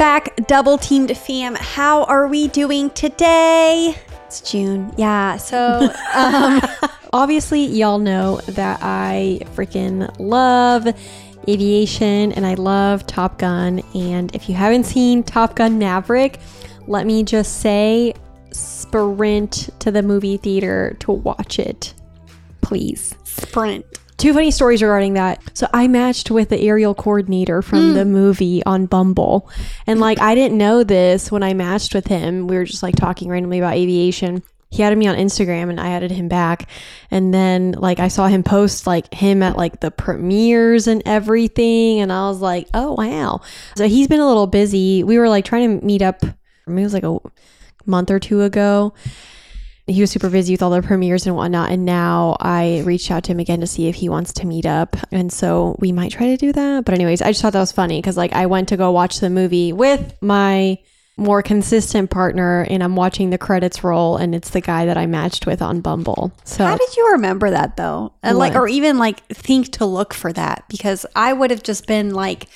back, double teamed fam. How are we doing today? It's June. Yeah. So, um, Obviously, y'all know that I freaking love aviation and I love Top Gun. And if you haven't seen Top Gun Maverick, let me just say sprint to the movie theater to watch it. Please. sprint. Two funny stories regarding that. So I matched with the aerial coordinator from hmm. the movie on Bumble. And like I didn't know this when I matched with him. We were just like talking randomly about aviation. He added me on Instagram and I added him back. And then like I saw him post like him at like the premieres and everything. And I was like, oh wow. So he's been a little busy. We were like trying to meet up, maybe it was like a month or two ago he was super busy with all the premieres and whatnot. And now I reached out to him again to see if he wants to meet up. And so we might try to do that. But, anyways, I just thought that was funny because, like, I went to go watch the movie with my more consistent partner and I'm watching the credits roll and it's the guy that I matched with on Bumble. So How did you remember that though? And like, or even like think to look for that because I would have just been like,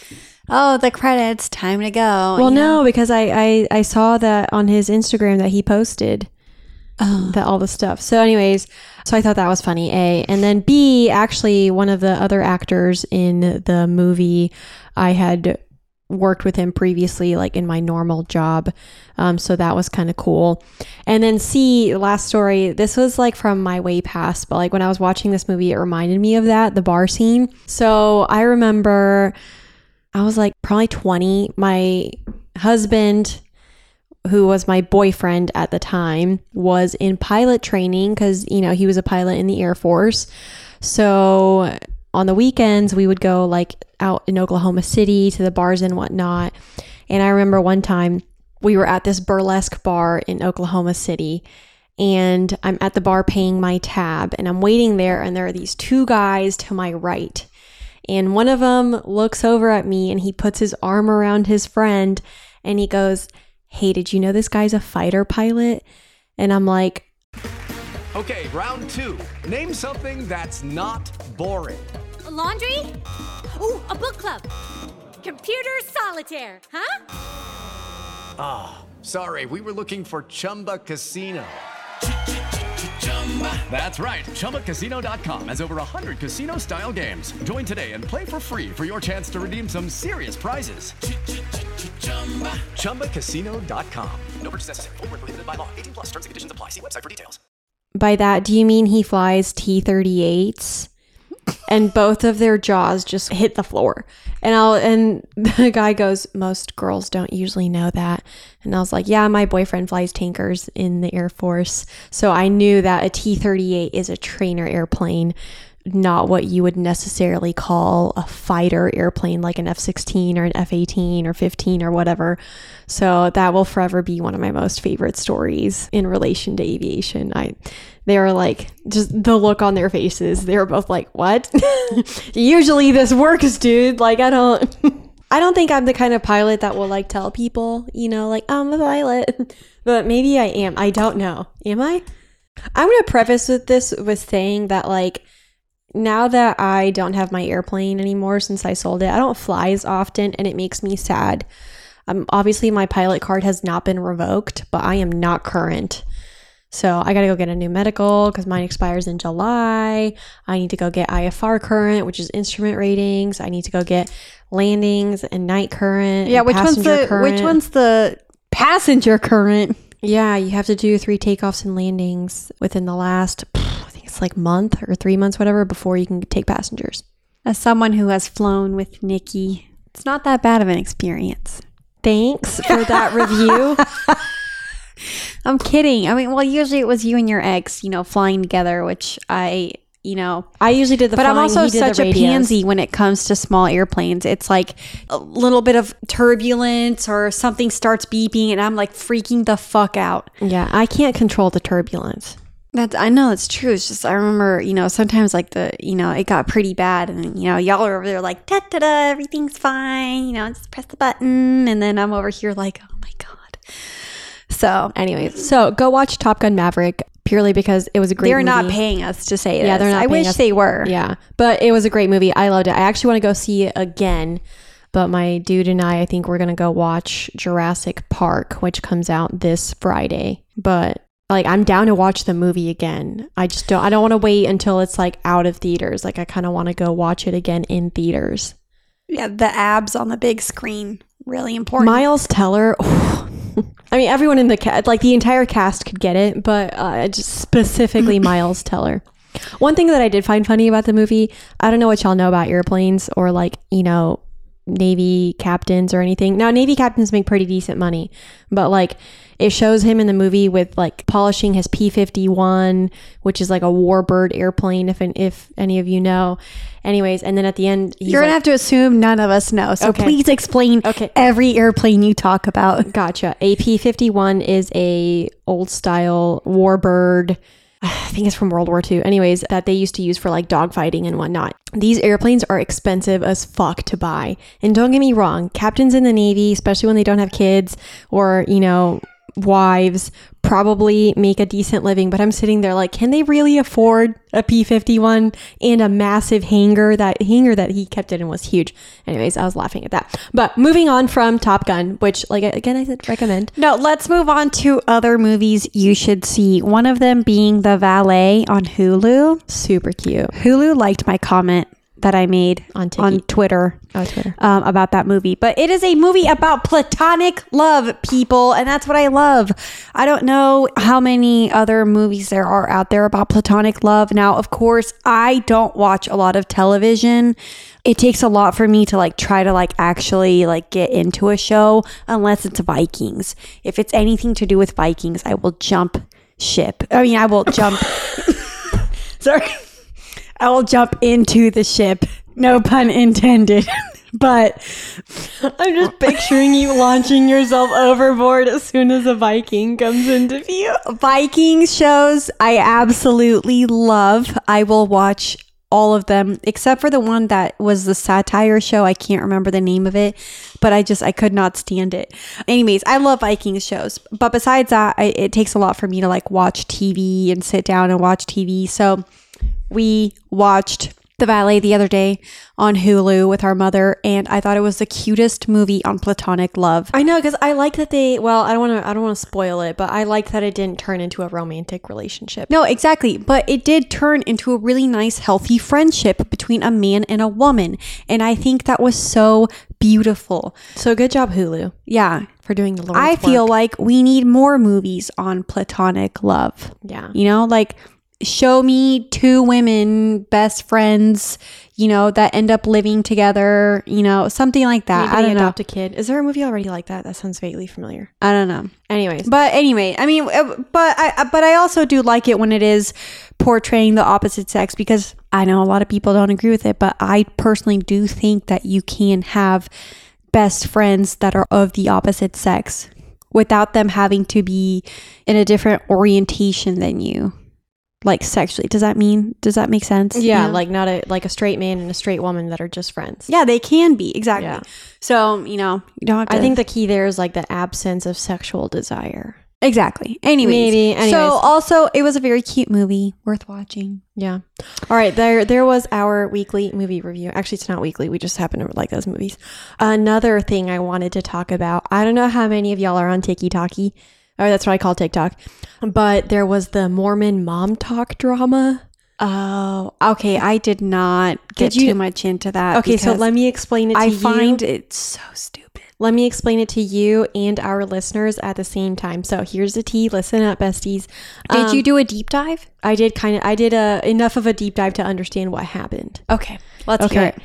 oh, the credits, time to go. well know? no, because I, I I saw that on his Instagram that he posted Oh. that all the stuff. So anyways, so I thought that was funny, A. And then B, actually one of the other actors in the movie I had worked with him previously like in my normal job um, so that was kind of cool and then c last story this was like from my way past but like when i was watching this movie it reminded me of that the bar scene so i remember i was like probably 20 my husband who was my boyfriend at the time was in pilot training because you know he was a pilot in the air force. So on the weekends we would go like out in oklahoma city to the bars and whatnot. And i remember one time we were at this burlesque bar in oklahoma city and i'm at the bar paying my tab and i'm waiting there and there are these two guys to my right. And one of them looks over at me and he puts his arm around his friend and he goes hey did you know this guy's a fighter pilot and i'm like Okay, round two. Name something that's not boring. A laundry? Ooh, a book club. Computer solitaire, huh? Ah, sorry, we were looking for Chumba Casino. That's right. ChumbaCasino.com has over 100 casino style games. Join today and play for free for your chance to redeem some serious prizes. ChumbaCasino.com. No purchase necessary. Where prohibited by law. 18 plus terms and conditions apply. See website for details. by that do you mean he flies t-38s and both of their jaws just hit the floor and i'll and the guy goes most girls don't usually know that and i was like yeah my boyfriend flies tankers in the air force so i knew that a t-38 is a trainer airplane not what you would necessarily call a fighter airplane like an F-16 or an F-18 or 15 or whatever. So that will forever be one of my most favorite stories in relation to aviation. I they were like just the look on their faces. They were both like, "What? Usually this works, dude. Like I don't I don't think I'm the kind of pilot that will like tell people, you know, like I'm a pilot. but maybe I am. I don't know. Am I? I'm going to preface with this with saying that like now that I don't have my airplane anymore since I sold it, I don't fly as often and it makes me sad. Um, obviously, my pilot card has not been revoked, but I am not current. So I got to go get a new medical because mine expires in July. I need to go get IFR current, which is instrument ratings. I need to go get landings and night current. yeah. Which one's the current. which one's the passenger current? Yeah, you have to do three takeoffs and landings within the last, think it's like month or three months, whatever, before you can take passengers. As someone who has flown with Nikki, it's not that bad of an experience. Thanks for that review. I'm kidding. I mean, well, usually it was you and your ex, you know, flying together, which I, you know, I usually did the flying. but I'm also he did the such a pansy when it comes to small airplanes. It's like a little bit of turbulence or something starts beeping, and I'm like freaking the fuck out. Yeah, I can't control the turbulence. That's I know it's true. It's just I remember, you know, sometimes like the you know, it got pretty bad and you know, y'all are over there like da da da, everything's fine, you know, just press the button and then I'm over here like, oh my God. So Anyways, so go watch Top Gun Maverick purely because it was a great movie. they're not paying us to say this. Yeah, they're not I paying wish us- they were. Yeah, but it was a great movie. I loved it. I actually want to go see it again. but my dude and I, I think we're gonna go watch Jurassic Park, which comes out this Friday. But like, I'm down to watch the movie again. I just don't. I don't want to wait until it's like out of theaters. Like, I kind of want to go watch it again in theaters. Yeah, the abs on the big screen really important. Miles Teller. I mean, everyone in the cast, like the entire cast, could get it, but uh, just specifically Miles Teller. One thing that I did find funny about the movie, I don't know what y'all know about airplanes or like, you know, Navy captains or anything. Now, Navy captains make pretty decent money, but like it shows him in the movie with like polishing his P 51, which is like a warbird airplane, if, if any of you know. Anyways, and then at the end, he's You're gonna have to assume none of us know. So Okay. please explain Okay. every airplane you talk about. Gotcha. A P fifty one is a old style warbird. I think it's from World War II. Anyways, that they used to use for like dogfighting and whatnot. These airplanes are expensive as fuck to buy. And don't get me wrong, captains in the Navy, especially when they don't have kids or, you know, wives, probably make a decent living. But I'm sitting there like, can they really afford a P 51 and a massive hangar? That hangar that he kept it in was huge. Anyways, I was laughing at that. But moving on from Top Gun, which, like, again, I said recommend. No, let's move on to other movies you should see. One of them being The Valet on Hulu. Super cute. Hulu liked my comment that I made On Tiki. on Twitter. Oh, Twitter. um, about that movie. But it is a movie about platonic love, people, and that's what I love. I don't know how many other movies there are out there about platonic love. Now, of course, I don't watch a lot of television. It takes a lot for me to like try to like actually like get into a show unless it's Vikings. If it's anything to do with Vikings, I will jump ship. I mean, I will jump Sorry. I will jump into the ship. No pun intended. but I'm just picturing you launching yourself overboard as soon as a Viking comes into view. Viking shows I absolutely love. I will watch all of them except for the one that was the satire show. I can't remember the name of it, but I just I could not stand it. Anyways, I love Viking shows, but besides that, I, it takes a lot for me to like watch TV and sit down and watch TV. So we watched The Valet the other day on Hulu with our mother, and I thought it was the cutest movie on platonic love. I know because I like that they. Well, I don't want to. I don't want to spoil it, but I like that it didn't turn into a romantic relationship. No, exactly. But it did turn into a really nice, healthy friendship between a man and a woman. And I think that was so beautiful. So good job, Hulu, Yeah. for doing the Lord's I feel work. like we need more movies on platonic love. Yeah. You know, like show me two women, best friends, you know, that end up living together, you know, something like that. Maybe I don't know. adopt a kid. Is there a movie already like that? That sounds vaguely familiar. I don't know. Anyways, But anyway, I mean, uh, but I but I also do like it when it is portraying the opposite sex because I know a lot of people don't agree with it, but I personally do think that you can have best friends that are of the opposite sex without them having to be in a different orientation than you. Like sexually. Does that mean does that make sense? yeah, You know? like not a like a straight man and a straight woman that are just friends. Yeah, they can be. Exactly. Yeah. So, you know, you don't have to I think the key there is like the absence of sexual desire. Exactly. Anyways. Maybe. Anyways. So also it was a very cute movie, worth watching. Yeah. All right. There, there was our weekly movie review. Actually, it's not weekly. We just happen to like those movies. Another thing I wanted to talk about. I don't know how many of y'all are on TikTok, or that's what I call TikTok. But there was the Mormon MomTok drama. Oh, okay. I did not get Did you- too much into that. Okay, so let me explain it to I you. find it so stupid. Let me explain it to you and our listeners at the same time. So here's the tea. Listen up, besties. Did Um, you do a deep dive? I did kind of. I did a enough of a deep dive to understand what happened. Okay, let's hear it.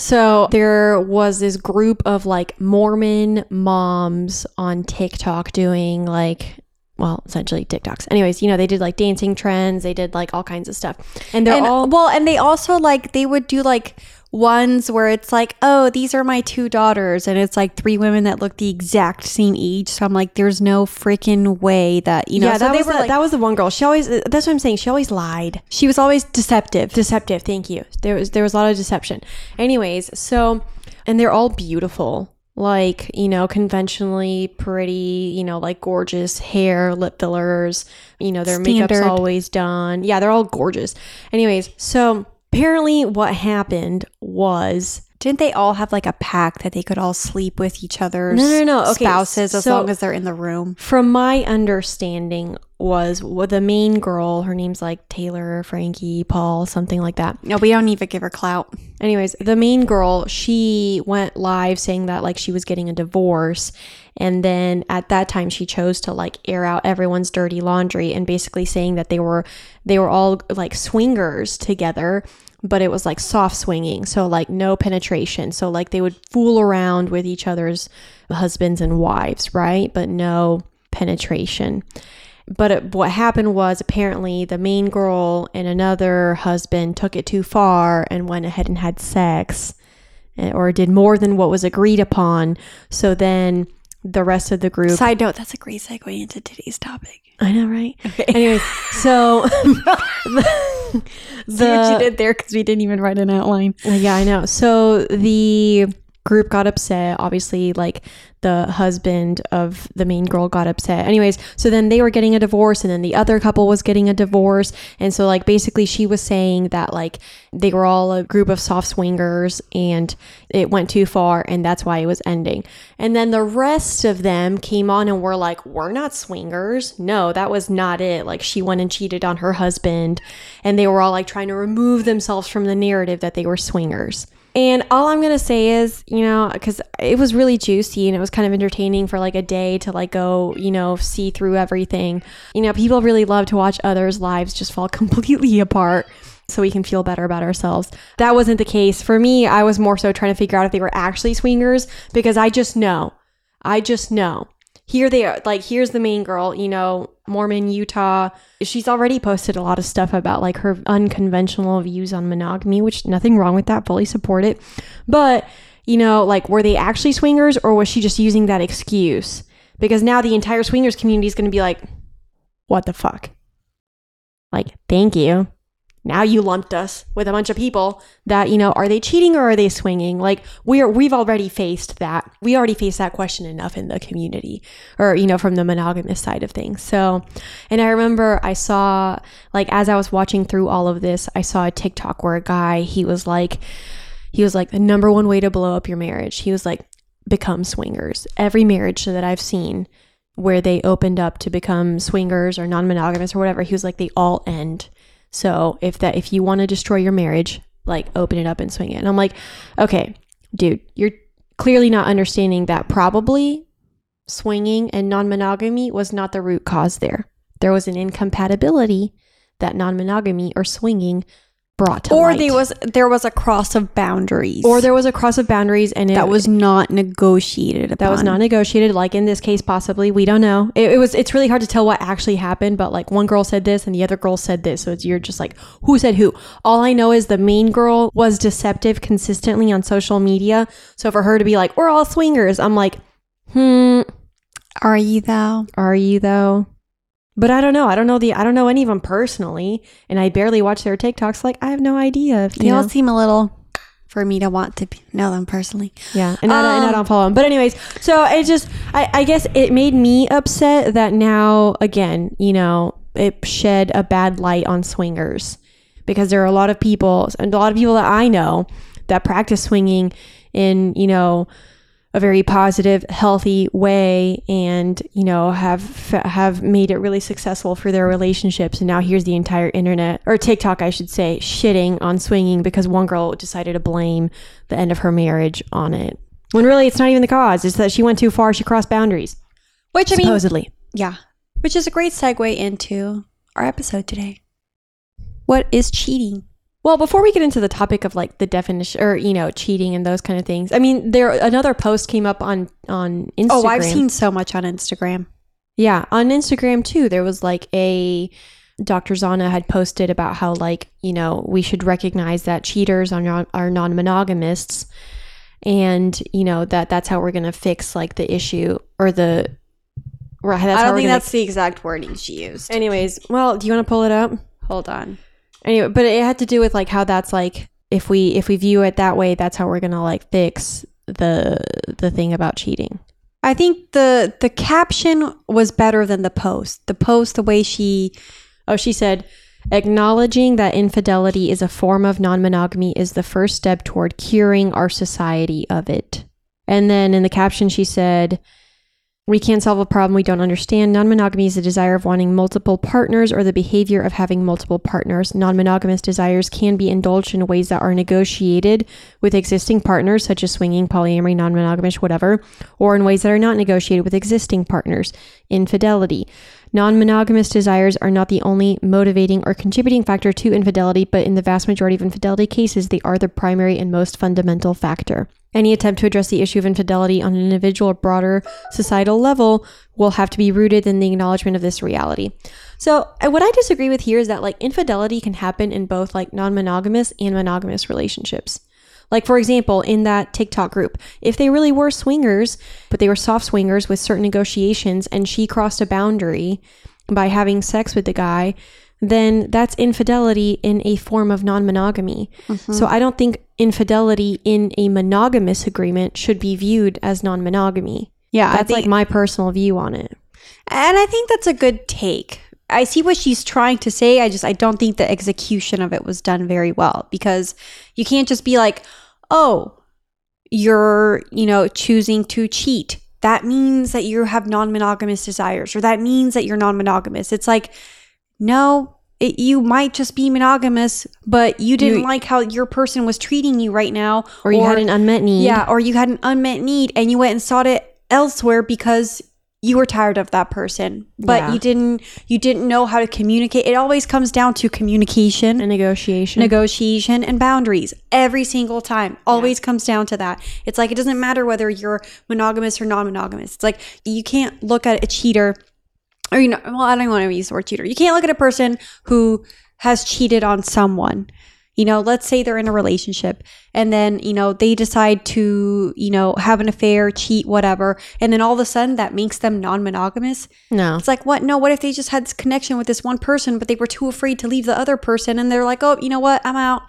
So there was this group of like Mormon moms on TikTok doing like, well, essentially TikToks. Anyways, you know, they did like dancing trends, they did like all kinds of stuff. And they're And all well, and they also like they would do like ones where it's like, oh, these are my two daughters, and it's like three women that look the exact same age. So I'm like, there's no freaking way that you know. yeah, so that they was the, like, that was the one girl. She always that's what I'm saying. She always lied. she was always deceptive. Deceptive. Thank you. There was there was a lot of deception. Anyways, so and they're all beautiful. Like, you know, conventionally pretty, you know, like gorgeous hair, lip fillers, you know, their makeup's always done. Yeah, they're all gorgeous. Anyways, so apparently what happened was Didn't they all have like a pact that they could all sleep with each other's No, no, no. Okay, spouses as so- long as they're in the room? From my understanding, was the main girl. Her name's like Taylor, Frankie, Paul, something like that. No, we don't even give her clout. Anyways, the main girl, she went live saying that like she was getting a divorce. And then at that time she chose to like air out everyone's dirty laundry and basically saying that they were they were all like swingers together, but it was like soft swinging. So like no penetration. So like they would fool around with each other's husbands and wives, right? But no penetration but it, what happened was apparently the main girl and another husband took it too far and went ahead and had sex eh, or did more than what was agreed upon. So then the rest of the group. Side note, that's a great segue into today's topic. I know, right? Anyways, so the, See what you did there because we didn't even write an outline. Yeah, I know. So the group got upset. Obviously, like the husband of the main girl got upset. Anyways, so then they were getting a divorce, and then the other couple was getting a divorce. And so, like, basically, she was saying that, like, they were all a group of soft swingers and it went too far, and that's why it was ending. And then the rest of them came on and were like, We're not swingers. No, that was not it. Like, she went and cheated on her husband, and they were all like trying to remove themselves from the narrative that they were swingers. And all I'm going to say is, you know, because it was really juicy and it was kind of entertaining for like a day to like go, you know, see through everything. You know, people really love to watch others' lives just fall completely apart so we can feel better about ourselves. That wasn't the case. For me, I was more so trying to figure out if they were actually swingers because I just know. I just know. Here they are. Like, here's the main girl, you know, Mormon, Utah. She's already posted a lot of stuff about like her unconventional views on monogamy, which nothing wrong with that. Fully support it. But, you know, like, were they actually swingers or was she just using that excuse? Because now the entire swingers community is going to be like, what the fuck? Like, thank you. Now you lumped us with a bunch of people that, you know, are they cheating or are they swinging? Like we're we've already faced that. We already faced that question enough in the community or, you know, from the monogamous side of things. So, and I remember I saw like as I was watching through all of this, I saw a TikTok where a guy, he was like he was like the number one way to blow up your marriage. He was like become swingers. Every marriage that I've seen where they opened up to become swingers or non-monogamous or whatever, he was like they all end so if that if you want to destroy your marriage, like open it up and swing it. And I'm like, okay, dude, you're clearly not understanding that probably swinging and non-monogamy was not the root cause there. There was an incompatibility that non-monogamy or swinging brought to Or light. there was there was a cross of boundaries. or there was a cross of boundaries and it, that was not negotiated. that was not negotiated like in this case possibly we don't know it, it was it's really hard to tell what actually happened but like one girl said this and the other girl said this so it's, you're just like who said who all i know is the main girl was deceptive consistently on social media so for her to be like we're all swingers i'm like hmm Are you though? are you though but i don't know i don't know the i don't know any of them personally and i barely watch their tiktoks like i have no idea if, you They all know. seem a little for me to want to know them personally. Yeah, and I, don't, and I Um, don't follow them. But anyways, so it just, I, I guess it made me upset that now again, you know, it shed a bad light on swingers because there are a lot of people and a lot of people that I know that practice swinging in, you know, a very positive, healthy way, and you know have have made it really successful for their relationships. And now here's the entire internet or TikTok, I should say, shitting on swinging because one girl decided to blame the end of her marriage on it. When really it's not even the cause; it's that she went too far. She crossed boundaries, Which I mean, supposedly. yeah, which is a great segue into our episode today. What is cheating? Well, before we get into the topic of like the definition or you know cheating and those kind of things, I mean, there another post came up on on Instagram. Oh, I've seen so much on Instagram. Yeah, on Instagram too. There was like a Dr. Zhana had posted about how like, you know, we should recognize that cheaters are non are non-monogamists and, you know, that that's how we're going to fix like the issue or the right that's I don't think gonna- that's the exact wording she used. Anyways, well, do you want to pull it up? Hold on. Anyway, but it had to do with like how that's like if we if we view it that way, that's how we're to like fix the the thing about cheating. I think the the caption was better than the post. The post, the way she Oh, she said, Acknowledging that infidelity is a form of non monogamy is the first step toward curing our society of it. And then in the caption, she said, we can't solve a problem we don't understand. Non monogamy is the desire of wanting multiple partners or the behavior of having multiple partners. Non monogamous desires can be indulged in ways that are negotiated with existing partners, such as swinging, polyamory, non monogamous, whatever, or in ways that are not negotiated with existing partners. Infidelity. Non monogamous desires are not the only motivating or contributing factor to infidelity, but in the vast majority of infidelity cases, they are the primary and most fundamental factor. Any attempt to address the issue of infidelity on an individual or broader societal level will have to be rooted in the acknowledgement of this reality. So, uh, what I disagree with here is that like infidelity can happen in both like non monogamous and monogamous relationships. Like, for example, in that TikTok group, if they really were swingers, but they were soft swingers with certain negotiations, and she crossed a boundary by having sex with the guy, then that's infidelity in a form of non monogamy. Mm-hmm. So I don't think infidelity in a monogamous agreement should be viewed as non monogamy. Yeah, That's like my personal view on it. And I think that's a good take. I see what she's trying to say. I just I don't think the execution of it was done very well because you can't just be like, "Oh, you're, you know, choosing to cheat." That means that you have non-monogamous desires or that means that you're non-monogamous. It's like, no, it, you might just be monogamous, but you didn't You- like how your person was treating you right now Or you had an unmet need. yeah, or you had an unmet need and you went and sought it elsewhere because you were tired of that person. But Yeah. you didn't you didn't know how to communicate. It always comes down to communication, and negotiation. negotiation and boundaries. Every single time. Always comes down to that. It's like it doesn't matter whether you're monogamous or non-monogamous. It's like you can't look at a cheater or you know, well, I don't want to use the word cheater. You can't look at a person who has cheated on someone. You know, let's say they're in a relationship and then, you know, they decide to, you know, have an affair, cheat, whatever. And then all of a sudden that makes them non monogamous. no. It's like, what? No, what if they just had this connection with this one person, but they were too afraid to leave the other person and they're like, oh, you know what? I'm out.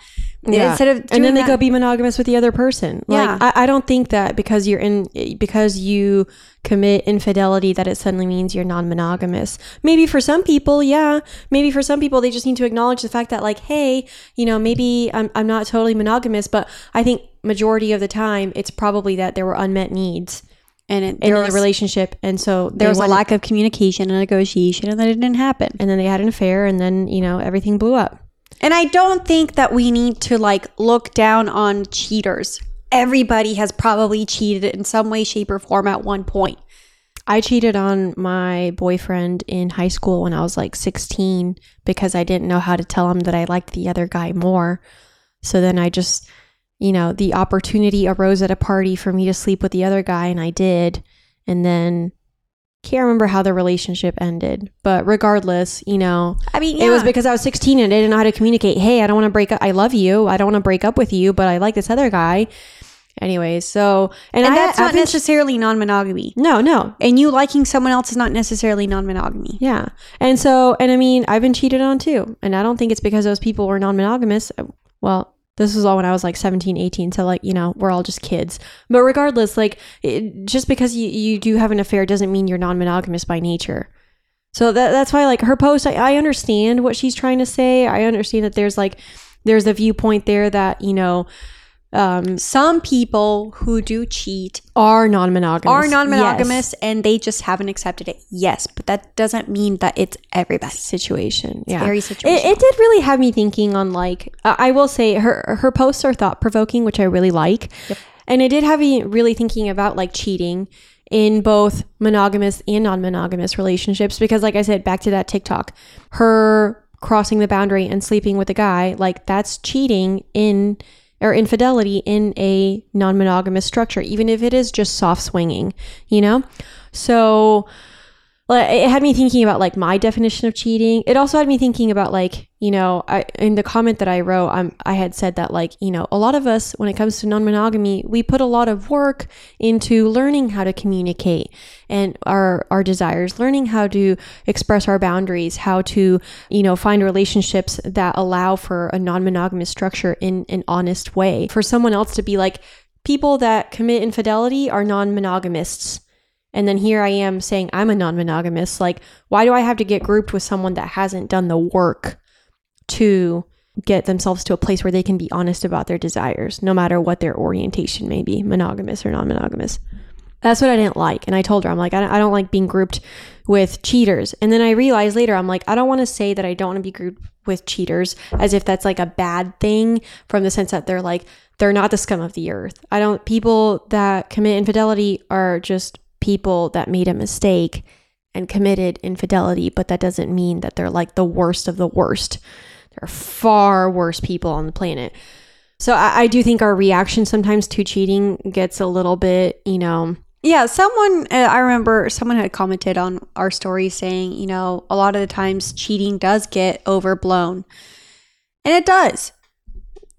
Instead of and then they that- go be monogamous with the other person. Yeah. I, I don't think that because you're in because you commit infidelity that it suddenly means you're non-monogamous. Maybe for some people, yeah. Maybe for some people they just need to acknowledge the fact that like, hey, you know, maybe I'm I'm not totally monogamous, but I think majority of the time it's probably that there were unmet needs and it, in the relationship and so there was a lack of communication and negotiation and then it didn't happen. and then they had an affair and then, you know, everything blew up. And I don't think that we need to like look down on cheaters. Everybody has probably cheated in some way, shape, or form at one point. I cheated on my boyfriend in high school when I was like 16 because I didn't know how to tell him that I liked the other guy more. So then I just, you know, the opportunity arose at a party for me to sleep with the other guy and I did. And then can't remember how the relationship ended, but regardless, you know, I mean, it was because I was 16 and I didn't know how to communicate. Hey, I don't want to break up. I love you. I don't want to break up with you, but I like this other guy. Anyways, so and, and I, that's I've not necessarily non-monogamy. no, no, And you liking someone else is not necessarily non-monogamy. Yeah. And so, and I mean, I've been cheated on too. And I don't think it's because those people were non monogamous. Uh, well, this was all when I was like 17, 18. So, like, you know, we're all just kids. But regardless, like, it, just because you, you do have an affair doesn't mean you're non monogamous by nature. So that, that's why, like, her post, I, I understand what she's trying to say. I understand that there's like, there's a viewpoint there that, you know, um, Some people who do cheat are non monogamous. are non-monogamous and they just haven't accepted it. Yes, but that doesn't mean that it's everybody. situation. yeah, very It, situational. it did really have me thinking on like uh, I will say her her posts are thought provoking, which I really like, and it did have me really thinking about like cheating in both monogamous and non monogamous relationships because, like I said, back to that TikTok, her crossing the boundary and sleeping with a guy like that's cheating in or infidelity in a non monogamous structure, even if it is just soft swinging, you know? So it had me thinking about like my definition of cheating. It also had me thinking about like, you know, I in the comment that I wrote, um, I had said that like, you know, a lot of us when it comes to non-monogamy, we put a lot of work into learning how to communicate and our our desires, learning how to express our boundaries, how to, you know, find relationships that allow for a non-monogamous structure in an honest way. For someone else to be like people that commit infidelity are non-monogamists. And then here I am saying I'm a non monogamous. Like, why do I have to get grouped with someone that hasn't done the work to get themselves to a place where they can be honest about their desires, no matter what their orientation may be, monogamous or non monogamous. That's what I didn't like. And I told her, I'm like, I don't, I don't like being grouped with cheaters. And then I realized later, I'm like, I don't want to say that I don't want to be grouped with cheaters as if that's like a bad thing from the sense that they're like, they're not the scum of the earth. I don't, people that commit infidelity are just people that made a mistake and committed infidelity, but that doesn't mean that they're like the worst of the worst. There are far worse people on the planet. So I, I do think our reaction sometimes to cheating gets a little bit, you know, Yeah, someone uh, I remember someone had commented on our story saying, you know, a lot of the times cheating does get overblown. And it does.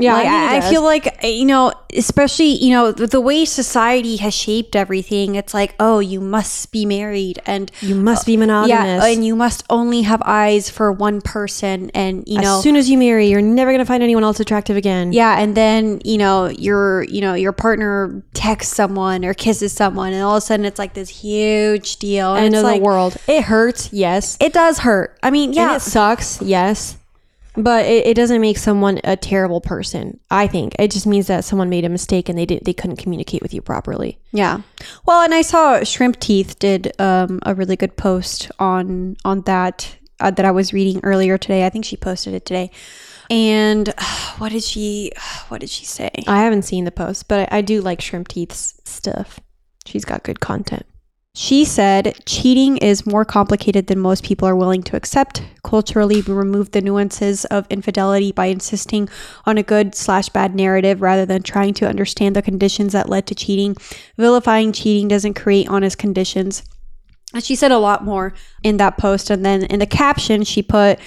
Yeah, Like, I, I feel like uh, you know, especially you know the, the way society has shaped everything. It's like, oh, you must be married, and you must be monogamous. yeah, and you must only have eyes for one person, and you know, as soon as you marry, you're never gonna find anyone else attractive again. yeah, and then you know your you know your partner texts someone or kisses someone, and all of a sudden it's like this huge deal. And end of like, the world. It hurts, yes. It does hurt. I mean, And yeah, it sucks, yes. But it, it doesn't make someone a terrible person. I think it just means that someone made a mistake and they didn't they couldn't communicate with you properly. Yeah. Well, and I saw Shrimp Teeth did um, a really good post on on that uh, that I was reading earlier today. I think she posted it today. And what did she what did she say? I haven't seen the post, but I, I do like Shrimp Teeth's stuff. She's got good content. She said, cheating is more complicated than most people are willing to accept. Culturally, we remove the nuances of infidelity by insisting on a good slash bad narrative rather than trying to understand the conditions that led to cheating. Vilifying cheating doesn't create honest conditions. And she said a lot more in that post. And then in the caption, she put,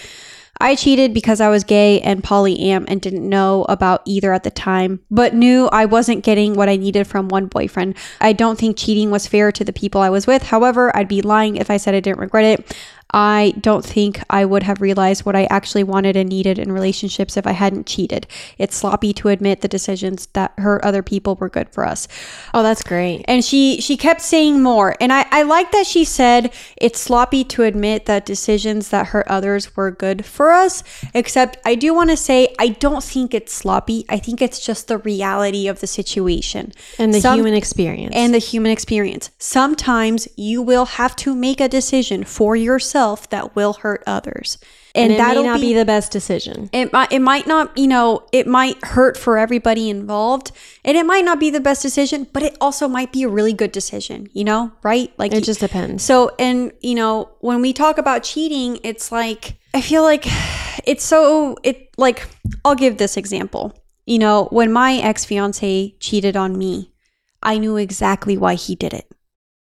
I cheated because I was gay and polyam and didn't know about either at the time, but knew I wasn't getting what I needed from one boyfriend. I don't think cheating was fair to the people I was with. However, I'd be lying if I said I didn't regret it. I don't think I would have realized what I actually wanted and needed in relationships if I hadn't cheated. It's sloppy to admit the decisions that hurt other people were good for us Oh, that's great. and she she kept saying more and I, I like that she said it's sloppy to admit that decisions that hurt others were good for us except i do want to say i don't think it's sloppy i think it's just the reality of the situation And the Some- human experience. and the human experience sometimes you will have to make a decision for yourself that will hurt others and, and, it may that'll not be be the best decision. it might it might not you know it might hurt for everybody involved and it might not be the best decision but it also might be a really good decision you know right like It just depends. so and you know when we talk about cheating it's like i feel like it's so it like i'll give this example you know when my ex-fiance cheated on me i knew exactly why he did it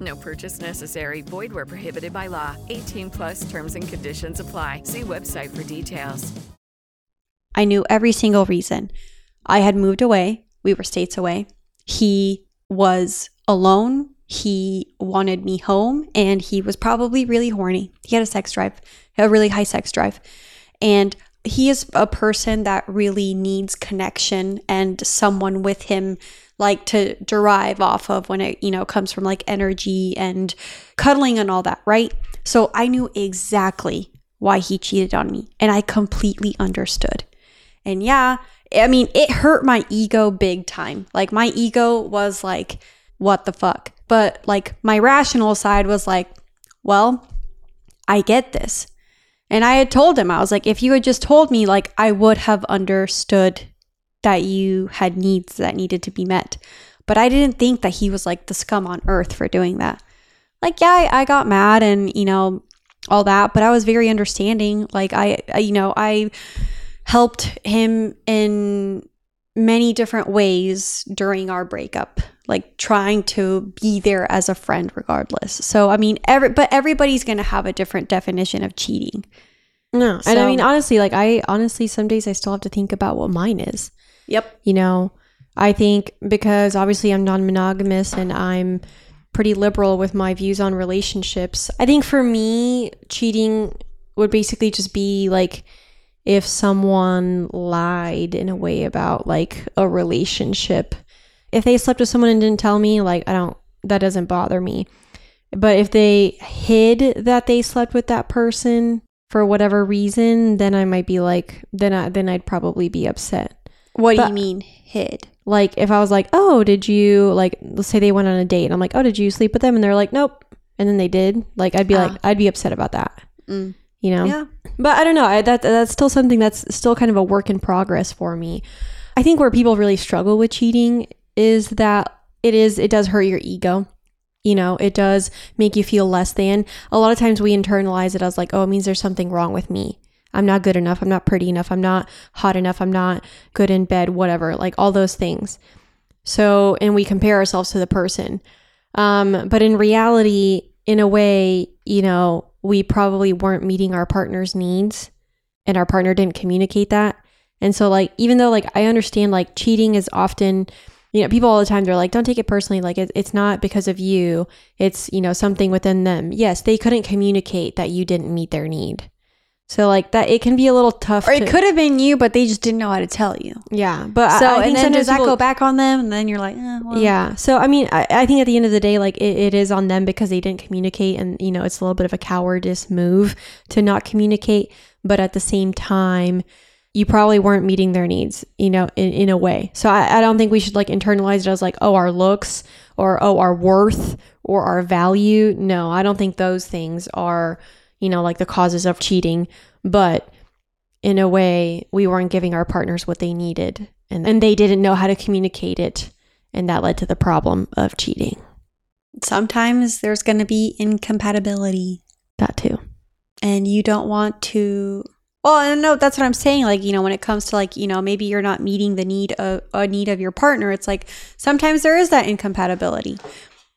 No purchase necessary. Void where prohibited by law. 18 plus terms and conditions apply. See website for details. I knew every single reason. I had moved away. We were states away. He was alone. He wanted me home and he was probably really horny. He had a sex drive, a really high sex drive. And he is a person that really needs connection and someone with him like to derive off of when it, you know, comes from like energy and cuddling and all that, right? So I knew exactly why he cheated on me and I completely understood. And yeah, I mean, it hurt my ego big time. Like, my ego was like, what the fuck? But like, my rational side was like, well, I get this. And I had told him, I was like, if you had just told me, like, I would have understood that you had needs that needed to be met. But I didn't think that he was like the scum on earth for doing that. Like, yeah, I, I got mad and, you know, all that, but I was very understanding. Like, I, I you know, I helped him in many different ways during our breakup like trying to be there as a friend regardless so i mean every but everybody's going to have a different definition of cheating No. and I mean, honestly, like I honestly, some days I still have to think about what mine is. Yep You know, I think because obviously I'm non monogamous and I'm pretty liberal with my views on relationships. I think for me, cheating would basically just be like if someone lied in a way about like a relationship. If they slept with someone and didn't tell me, like, I don't, that doesn't bother me. But if they hid that they slept with that person for whatever reason, then I might be like, then I, then I'd probably be upset. What do you mean hid? Like if I was like, "Oh, did you like let's say they went on a date." And I'm like, "Oh, did you sleep with them?" And they're like, "Nope." And then they did. Like I'd be like I'd be upset about that. Mm. You know? Yeah. But I don't know. I, that that's still something that's still kind of a work in progress for me. I think where people really struggle with cheating is that it is it does hurt your ego. You know, it does make you feel less than. A lot of times we internalize it as like, oh, it means there's something wrong with me. I'm not good enough. I'm not pretty enough. I'm not hot enough. I'm not good in bed, whatever. Like all those things. So, and we compare ourselves to the person. Um, but in reality, in a way, you know, we probably weren't meeting our partner's needs and our partner didn't communicate that. And so, like, even though, like, I understand, like, cheating is often, you know, people all the time, they're like, don't take it personally. Like, it, it's not because of you, it's, you know, something within them. Yes, they couldn't communicate that you didn't meet their need. So, like, that it can be a little tough. Or to- it could have been you, but they just didn't know how to tell you. yeah. But So, I, I and then does that go back on them? And then you're like, eh, well. yeah. So I mean, I, I think at the end of the day, like it, it is on them because they didn't communicate, and you know, it's a little bit of a cowardice move to not communicate. But at the same time, you probably weren't meeting their needs, you know, in, in a way. So I, I don't think we should like internalize it as like, oh, our looks or oh, our worth or our value. No, I don't think those things are, you know, like the causes of cheating. But in a way, we weren't giving our partners what they needed, and and they didn't know how to communicate it and that led to the problem of cheating. Sometimes there's going to be incompatibility. That too. and you don't want to well no that's what i'm saying like you know when it comes to like you know maybe you're not meeting the need of a need of your partner it's like sometimes there is that incompatibility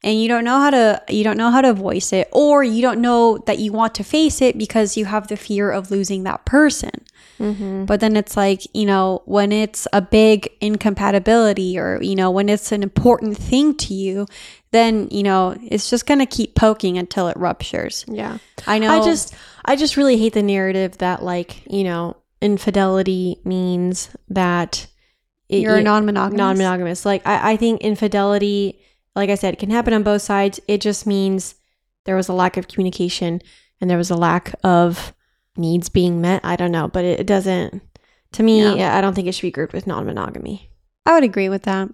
and you don't know how to you don't know how to voice it or you don't know that you want to face it because you have the fear of losing that person mm-hmm. but then it's like you know when it's a big incompatibility or you know when it's an important thing to you then you know it's just going to keep poking until it ruptures Yeah. i know I just I just really hate the narrative that like, you know, infidelity means that it, You're non-monogamous? Non-monogamous. Like I, I think infidelity, like I said, it can happen on both sides. It just means there was a lack of communication and there was a lack of needs being met. I don't know, but it, doesn't to me, Yeah. I don't think it should be grouped with non-monogamy. I would agree with that.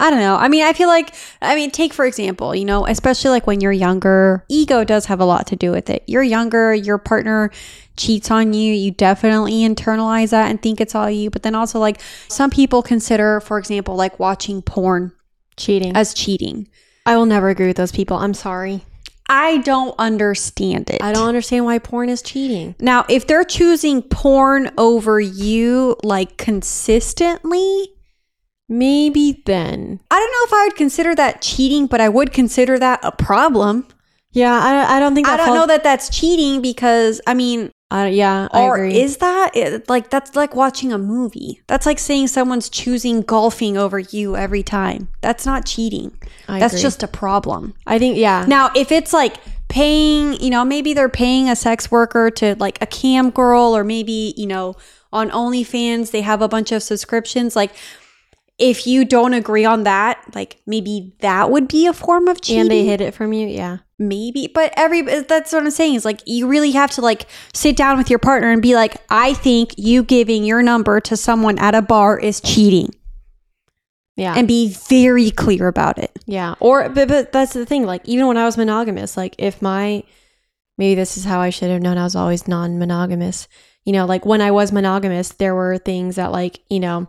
I don't know. I mean, I feel like, I mean, take for example, you know, especially like when you're younger, ego does have a lot to do with it. You're younger, your partner cheats on you, you definitely internalize that and think it's all you. But then also, like, some people consider, for example, like watching porn Cheating. as cheating. I will never agree with those people. I'm sorry. I don't understand it. I don't understand why porn is cheating. Now, if they're choosing porn over you, like consistently, Maybe then. I don't know if I would consider that cheating, but I would consider that a problem. Yeah, I, I don't think I don't falls- know that that's cheating because I mean, Uh, yeah, I or agree. is that it, like that's like watching a movie? That's like saying someone's choosing golfing over you every time. That's not cheating. I that's agree. just a problem. I think yeah. Now, if it's like paying, you know, maybe they're paying a sex worker to like a cam girl, or maybe you know on OnlyFans they have a bunch of subscriptions. Like, if you don't agree on that, like maybe that would be a form of cheating and they hid it from you. Yeah, maybe but every uh, that's what i'm saying is like you really have to like sit down with your partner and be like i think you giving your number to someone at a bar is cheating yeah, and be very clear about it yeah. Or but but that's the thing. Like even when I was monogamous, like if my maybe this is how I should have known I was always non-monogamous. You know, like when I was monogamous, there were things that like you know,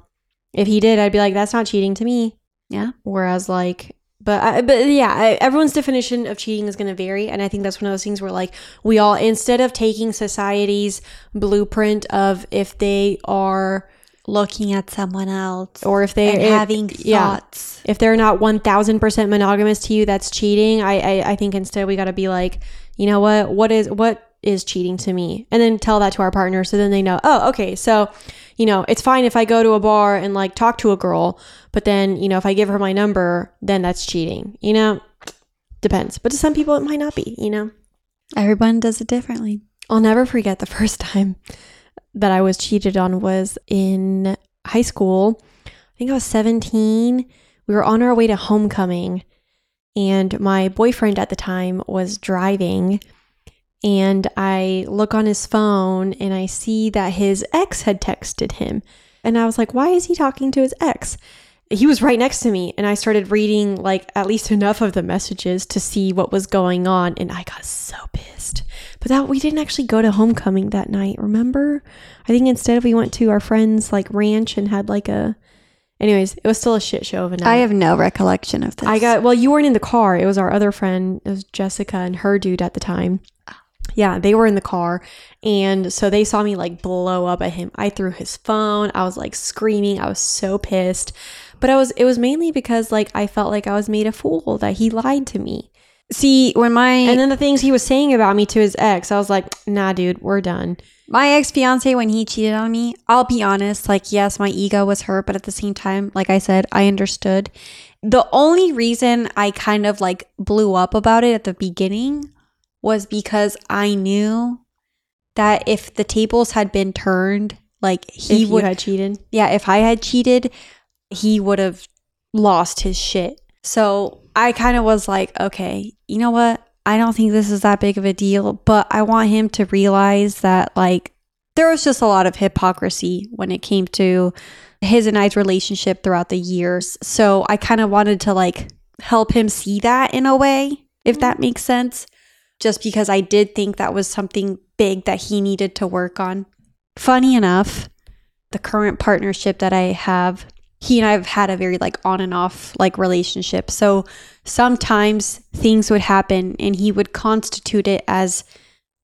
if he did, I'd be like, that's not cheating to me. yeah Whereas like, but I, but yeah, I, everyone's definition of cheating is going to vary, and I think that's one of those things where like we all instead of taking society's blueprint of if they are looking at someone else or if they if- having yeah, thoughts. If they're not one thousand percent monogamous to you, that's cheating. I, I I think instead we got to be like, you know what, what is what is cheating to me and then tell that to our partner so then they know oh okay so you know it's fine if i go to a bar and like talk to a girl but then you know if i give her my number then that's cheating you know depends but to some people it might not be you know Everyone does it differently. I'll never forget the first time that I was cheated on was in high school. I think I was 17. We were on our way to homecoming, and my boyfriend at the time was driving. And I look on his phone and I see that his ex had texted him. And I was like, why is he talking to his ex? He was right next to me, and I started reading like at least enough of the messages to see what was going on. And I got so pissed. But that we didn't actually go to homecoming that night, remember? I think instead we went to our friend's like ranch and had like a anyways, it was still a shit show of a night. I have no recollection of this. I got well, you weren't in the car. It was our other friend, it was Jessica and her dude at the time. Yeah, they were in the car. And so they saw me like blow up at him. I threw his phone. I was like screaming. I was so pissed. But I was it was mainly because like I felt like I was made a fool that he lied to me. see when my And then the things he was saying about me to his ex, I was like, nah, dude, we're done. my ex fiance when he cheated on me, I'll be honest, like yes, my ego was hurt, but at the same time, like I said, I understood. The only reason I kind of like blew up about it at the beginning was because I knew that if the tables had been turned, like he if would had cheated. yeah, if I had cheated, he would have lost his shit. So I kind of was like, okay, you know what? I don't think this is that big of a deal, but I want him to realize that, like, there was just a lot of hypocrisy when it came to his and I's relationship throughout the years. So I kind of wanted to, like, help him see that in a way, if that makes sense. Just because I did think that was something big that he needed to work on. Funny enough, the current partnership that I have, he and I have had a very like on and off like relationship. So sometimes things would happen and he would constitute it as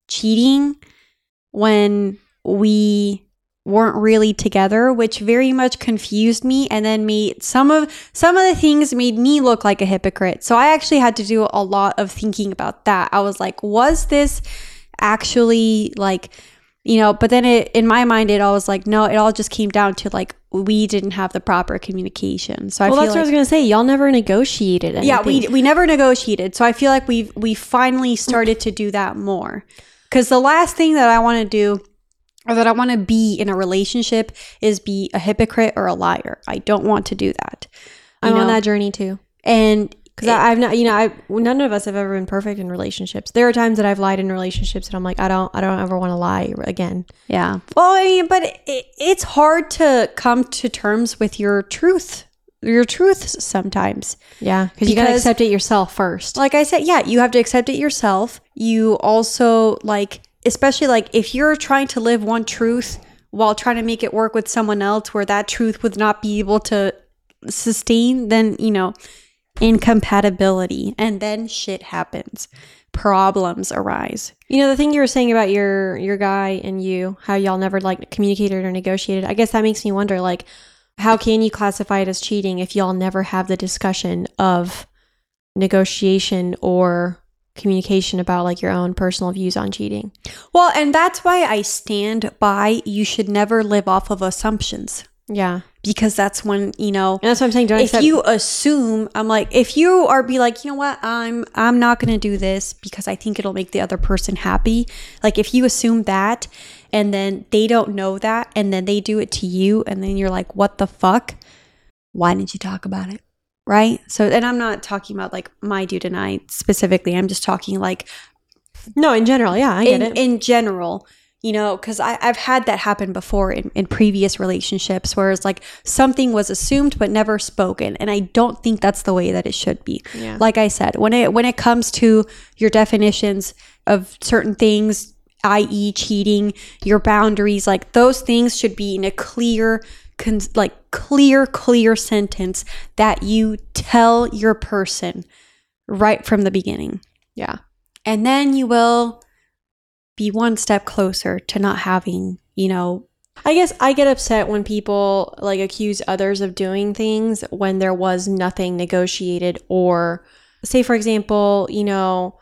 cheating when we weren't really together which very much confused me. And then made some of some of the things made me look like a hypocrite. So i actually had to do a lot of thinking about that. I was like was this actually like you know but then it in my mind it all was like no it all just came down to like we didn't have the proper communication. So i well, feel that's what I was gonna say. Y'all never negotiated anything. yeah we we never negotiated. So i feel like we've we finally started to do that more. Because the last thing that i want to do or that i want to be in a relationship is be a hypocrite or a liar i don't want to do that I'm on know? that journey too. and Because I've not, you know, I none of us have ever been perfect in relationships. There are times that I've lied in relationships, and I'm like, I don't, I don't ever want to lie again. Yeah. Well, I mean, but it, it's hard to come to terms with your truth, your truths sometimes. Yeah, because you gotta accept it yourself first. Like I said, yeah, you have to accept it yourself. You also, like, especially like if you're trying to live one truth while trying to make it work with someone else where that truth would not be able to sustain, then, you know, incompatibility. And then shit happens. Problems arise. You know, the thing you were saying about your your guy and you, how y'all never like communicated or negotiated. I guess that makes me wonder, like, how can you classify it as cheating if y'all never have the discussion of negotiation or communication about like your own personal views on cheating? Well, and that's why I stand by you should never live off of assumptions Yeah, because that's when, you know, and that's what I'm saying. Don't if accept. you assume, I'm like, if you are be like, you know what, I'm I'm not going to do this because I think it'll make the other person happy. Like if you assume that and then they don't know that and then they do it to you and then you're like, what the fuck? Why didn't you talk about it? Right? So, and I'm not talking about like my dude and I specifically. I'm just talking like no, in general, yeah, I get in, it. in general you know because i've had that happen before in, in previous relationships where it's like something was assumed but never spoken and i don't think that's the way that it should be Yeah. like i said when it when it comes to your definitions of certain things i.e cheating your boundaries like those things should be in a clear con- like clear clear sentence that you tell your person right from the beginning yeah, and then you will be one step closer to not having, you know, I guess I get upset when people like accuse others of doing things when there was nothing negotiated or say for example, you know,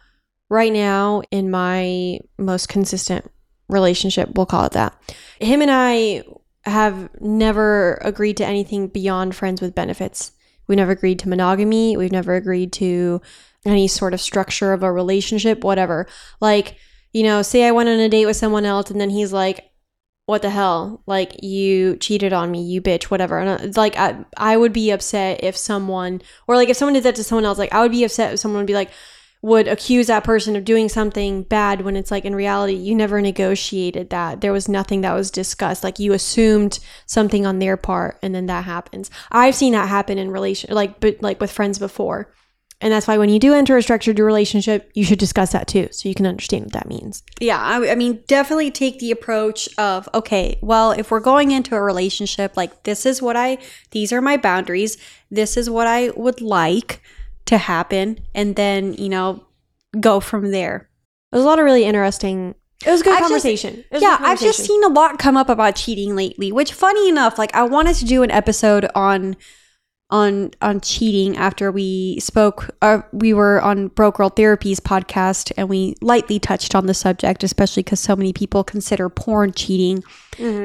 right now in my most consistent relationship, we'll call it that. Him and I have never agreed to anything beyond friends with benefits. We never agreed to monogamy. We've never agreed to any sort of structure of a relationship, whatever. Like, you know, say I went on a date with someone else and then he's like, what the hell? Like, you cheated on me, you bitch, whatever. And uh, like, I, I would be upset if someone, or like if someone did that to someone else, like, I would be upset if someone would be like, would accuse that person of doing something bad when it's like in reality you never negotiated that. There was nothing that was discussed. Like you assumed something on their part and then that happens. I've seen that happen in relation like but like with friends before. And that's why when you do enter a structured relationship you should discuss that too so you can understand what that means. Yeah, I, I mean, definitely take the approach of okay, well, if we're going into a relationship, like this is what I, these are my boundaries, this is what I would like to happen, and then, you know, go from there. it was a lot of really interesting it was a good I've conversation was yeah, good I've just seen a lot come up about cheating lately, which funny enough, like I wanted to do an episode on on on cheating after we spoke uh, we were on broke girl therapy's podcast and we lightly touched on the subject especially because so many people consider porn cheating.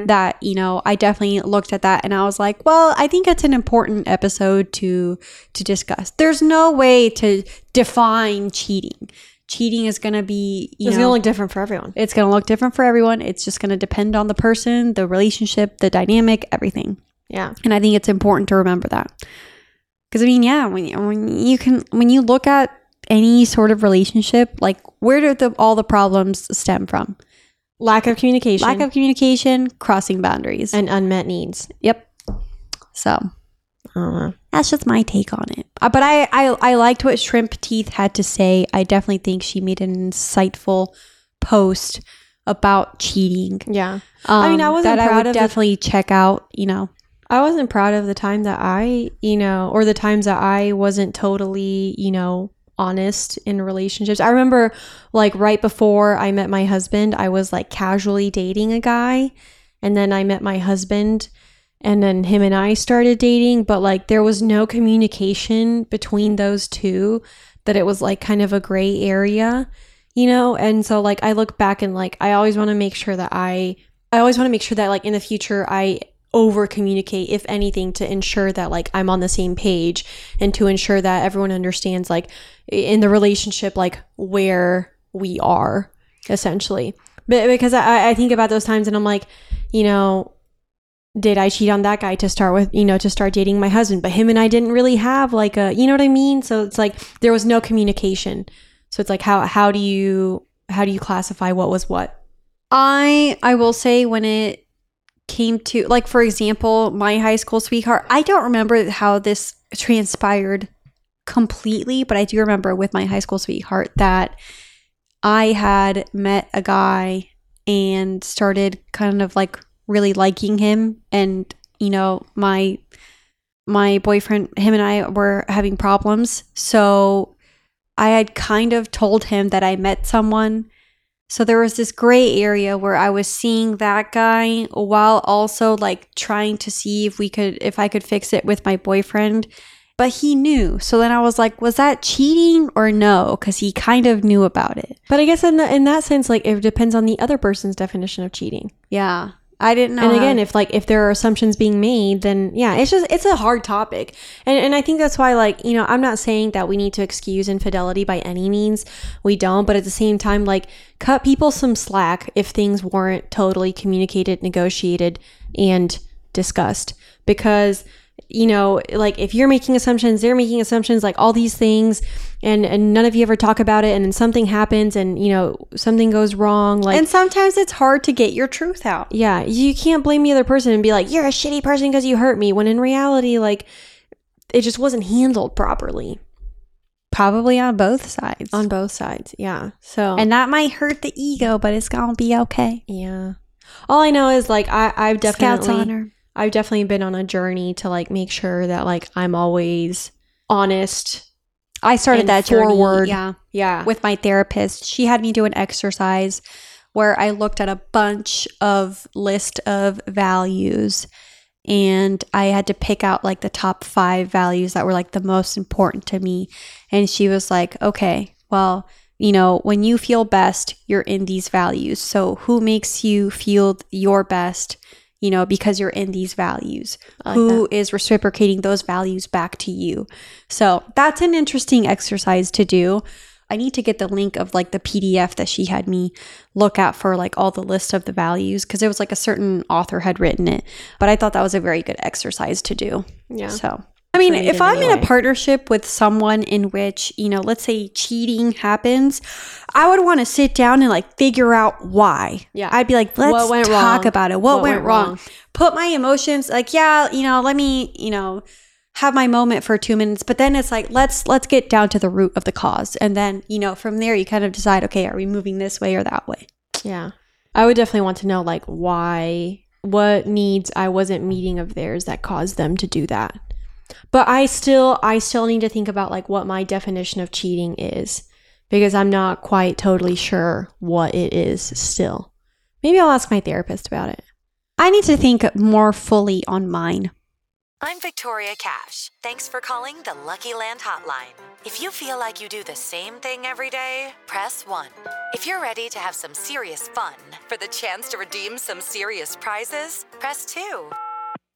That you know i definitely looked at that and i was like well i think it's an important episode to to discuss. There's no way to define cheating. Cheating is going to be you it's gonna look different for everyone. It's going to look different for everyone. It's just going to depend on the person the relationship the dynamic everything yeah and I think it's important to remember that. Because I mean, yeah, when you, when you can when you look at any sort of relationship, like where do the, all the problems stem from? lack of communication Lack of communication, crossing boundaries. and unmet needs yep. So I that's just my take on it. Uh, but I, I I liked what Shrimp Teeth had to say. I definitely think she made an insightful post about cheating. yeah I mean, I Um, wasn't that I would of the- definitely check out. You know, I wasn't proud of the time that I, you know, or the times that I wasn't totally, you know, honest in relationships. I remember like right before I met my husband, I was like casually dating a guy. And then I met my husband and then him and I started dating, but like there was no communication between those two that it was like kind of a gray area, you know? And so like I look back and like I always want to make sure that I I always want to make sure that like in the future I over communicate if anything to ensure that like I'm on the same page and to ensure that everyone understands like in the relationship like where we are essentially. But because I, I think about those times and I'm like, you know, did I cheat on that guy to start with, you know, to start dating my husband? But him and I didn't really have like a, you know what I mean? So it's like there was no communication. So it's like how how do you how do you classify what was what? I I will say when it came to like for example my high school sweetheart I don't remember how this transpired completely but I do remember with my high school sweetheart that I had met a guy and started kind of like really liking him. And you know my my boyfriend him and I were having problems. So I had kind of told him that I met someone so there was this gray area where I was seeing that guy while also like trying to see if we could if I could fix it with my boyfriend. But he knew. So then I was like, was that cheating or no? Because he kind of knew about it. But I guess in the, in that sense, like it depends on the other person's definition of cheating. Yeah. I didn't know. and how- again, if like if there are assumptions being made, then yeah, it's just it's a hard topic, and and I think that's why like you know I'm not saying that we need to excuse infidelity by any means, we don't, but at the same time like cut people some slack if things weren't totally communicated, negotiated, and discussed. Because you know like if you're making assumptions they're making assumptions like all these things and and none of you ever talk about it and then something happens and you know something goes wrong like and sometimes it's hard to get your truth out. yeah, you can't blame the other person and be like, you're a shitty person because you hurt me, when in reality, like, it just wasn't handled properly Probably on both sides. on both sides. Yeah. So, and that might hurt the ego, but it's gonna be okay. yeah. All I know is, like, I, I've definitely. Scouts honor. I've definitely been on a journey to, like, make sure that, like, I'm always honest. I started that journey. Yeah. Yeah. with my therapist. She had me do an exercise where I looked at a bunch of list of values and I had to pick out like the top 5 values that were like the most important to me. And she was like, "Okay, well, you know, when you feel best, you're in these values. So, who makes you feel your best, you know, because you're in these values? Who is reciprocating those values back to you? So, that's an interesting exercise to do. I need to get the link of like the PDF that she had me look at for like all the list of the values because it was like a certain author had written it. But I thought that was a very good exercise to do. Yeah. So, I mean, if I'm in a partnership with someone in which, you know, let's say cheating happens, I would want to sit down and like figure out why. Yeah. I'd be like, let's talk wrong? about it. What, What went, went wrong? wrong? Put my emotions like, yeah, you know, let me, you know, have my moment for two minutes but then it's like let's let's get down to the root of the cause and then you know from there you kind of decide okay are we moving this way or that way Yeah. I would definitely want to know like why what needs I wasn't meeting of theirs that caused them to do that. But I still I still need to think about like what my definition of cheating is because I'm not quite totally sure what it is still. Maybe I'll ask my therapist about it. i need to think more fully on mine I'm Victoria Cash. Thanks for calling the Lucky Land Hotline. If you feel like you do the same thing every day, press 1. If you're ready to have some serious fun for the chance to redeem some serious prizes, press 2.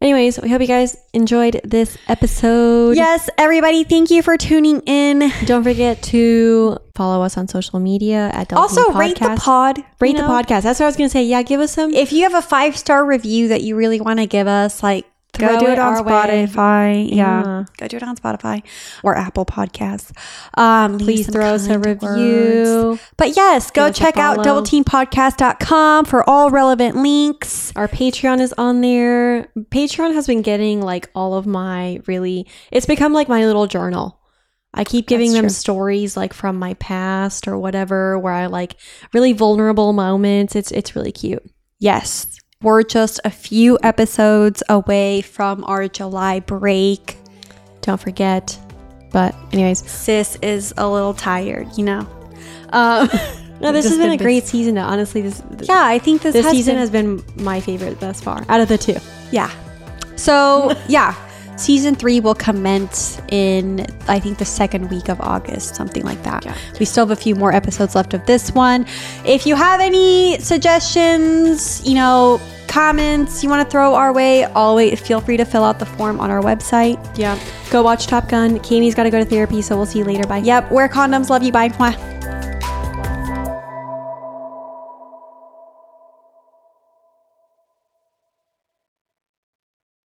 Anyways, we hope you guys enjoyed this episode. yes everybody thank you for tuning in Don't forget to follow us on social media at Delphine also rate the pod Rate you the know? podcast. That's what I was gonna say. Yeah, give us some. if you have a five star review that you really want to give us, like go do it it on. Spotify. Yeah. Yeah. go do it on Spotify or Apple Podcasts. Um, Please throw us a review. words. But yes, go check out doubleteampodcast.com for all relevant links. Our Patreon is on there. Patreon has been getting like all of my really. It's become like my little journal. I keep giving That's them true. stories like from my past or whatever, where I like really vulnerable moments. It's it's really cute. Yes, we're just a few episodes away from our July break. Don't forget. But anyways, Sis is a little tired, you know. Um, no, this has been been a great season. Though. Honestly, this yeah, I think this, this has season been- has been my favorite thus far out of the two. Yeah. So, yeah, season three will commence in, I think, the second week of August, something like that. Yeah. We still have a few more episodes left of this one. If you have any suggestions, you know, comments you want to throw our way, always feel free to fill out the form on our website. Yeah, go watch Top Gun. Kami's got to go to therapy, so we'll see you later. Bye. Yep, wear condoms. Love you. Bye. Mwah.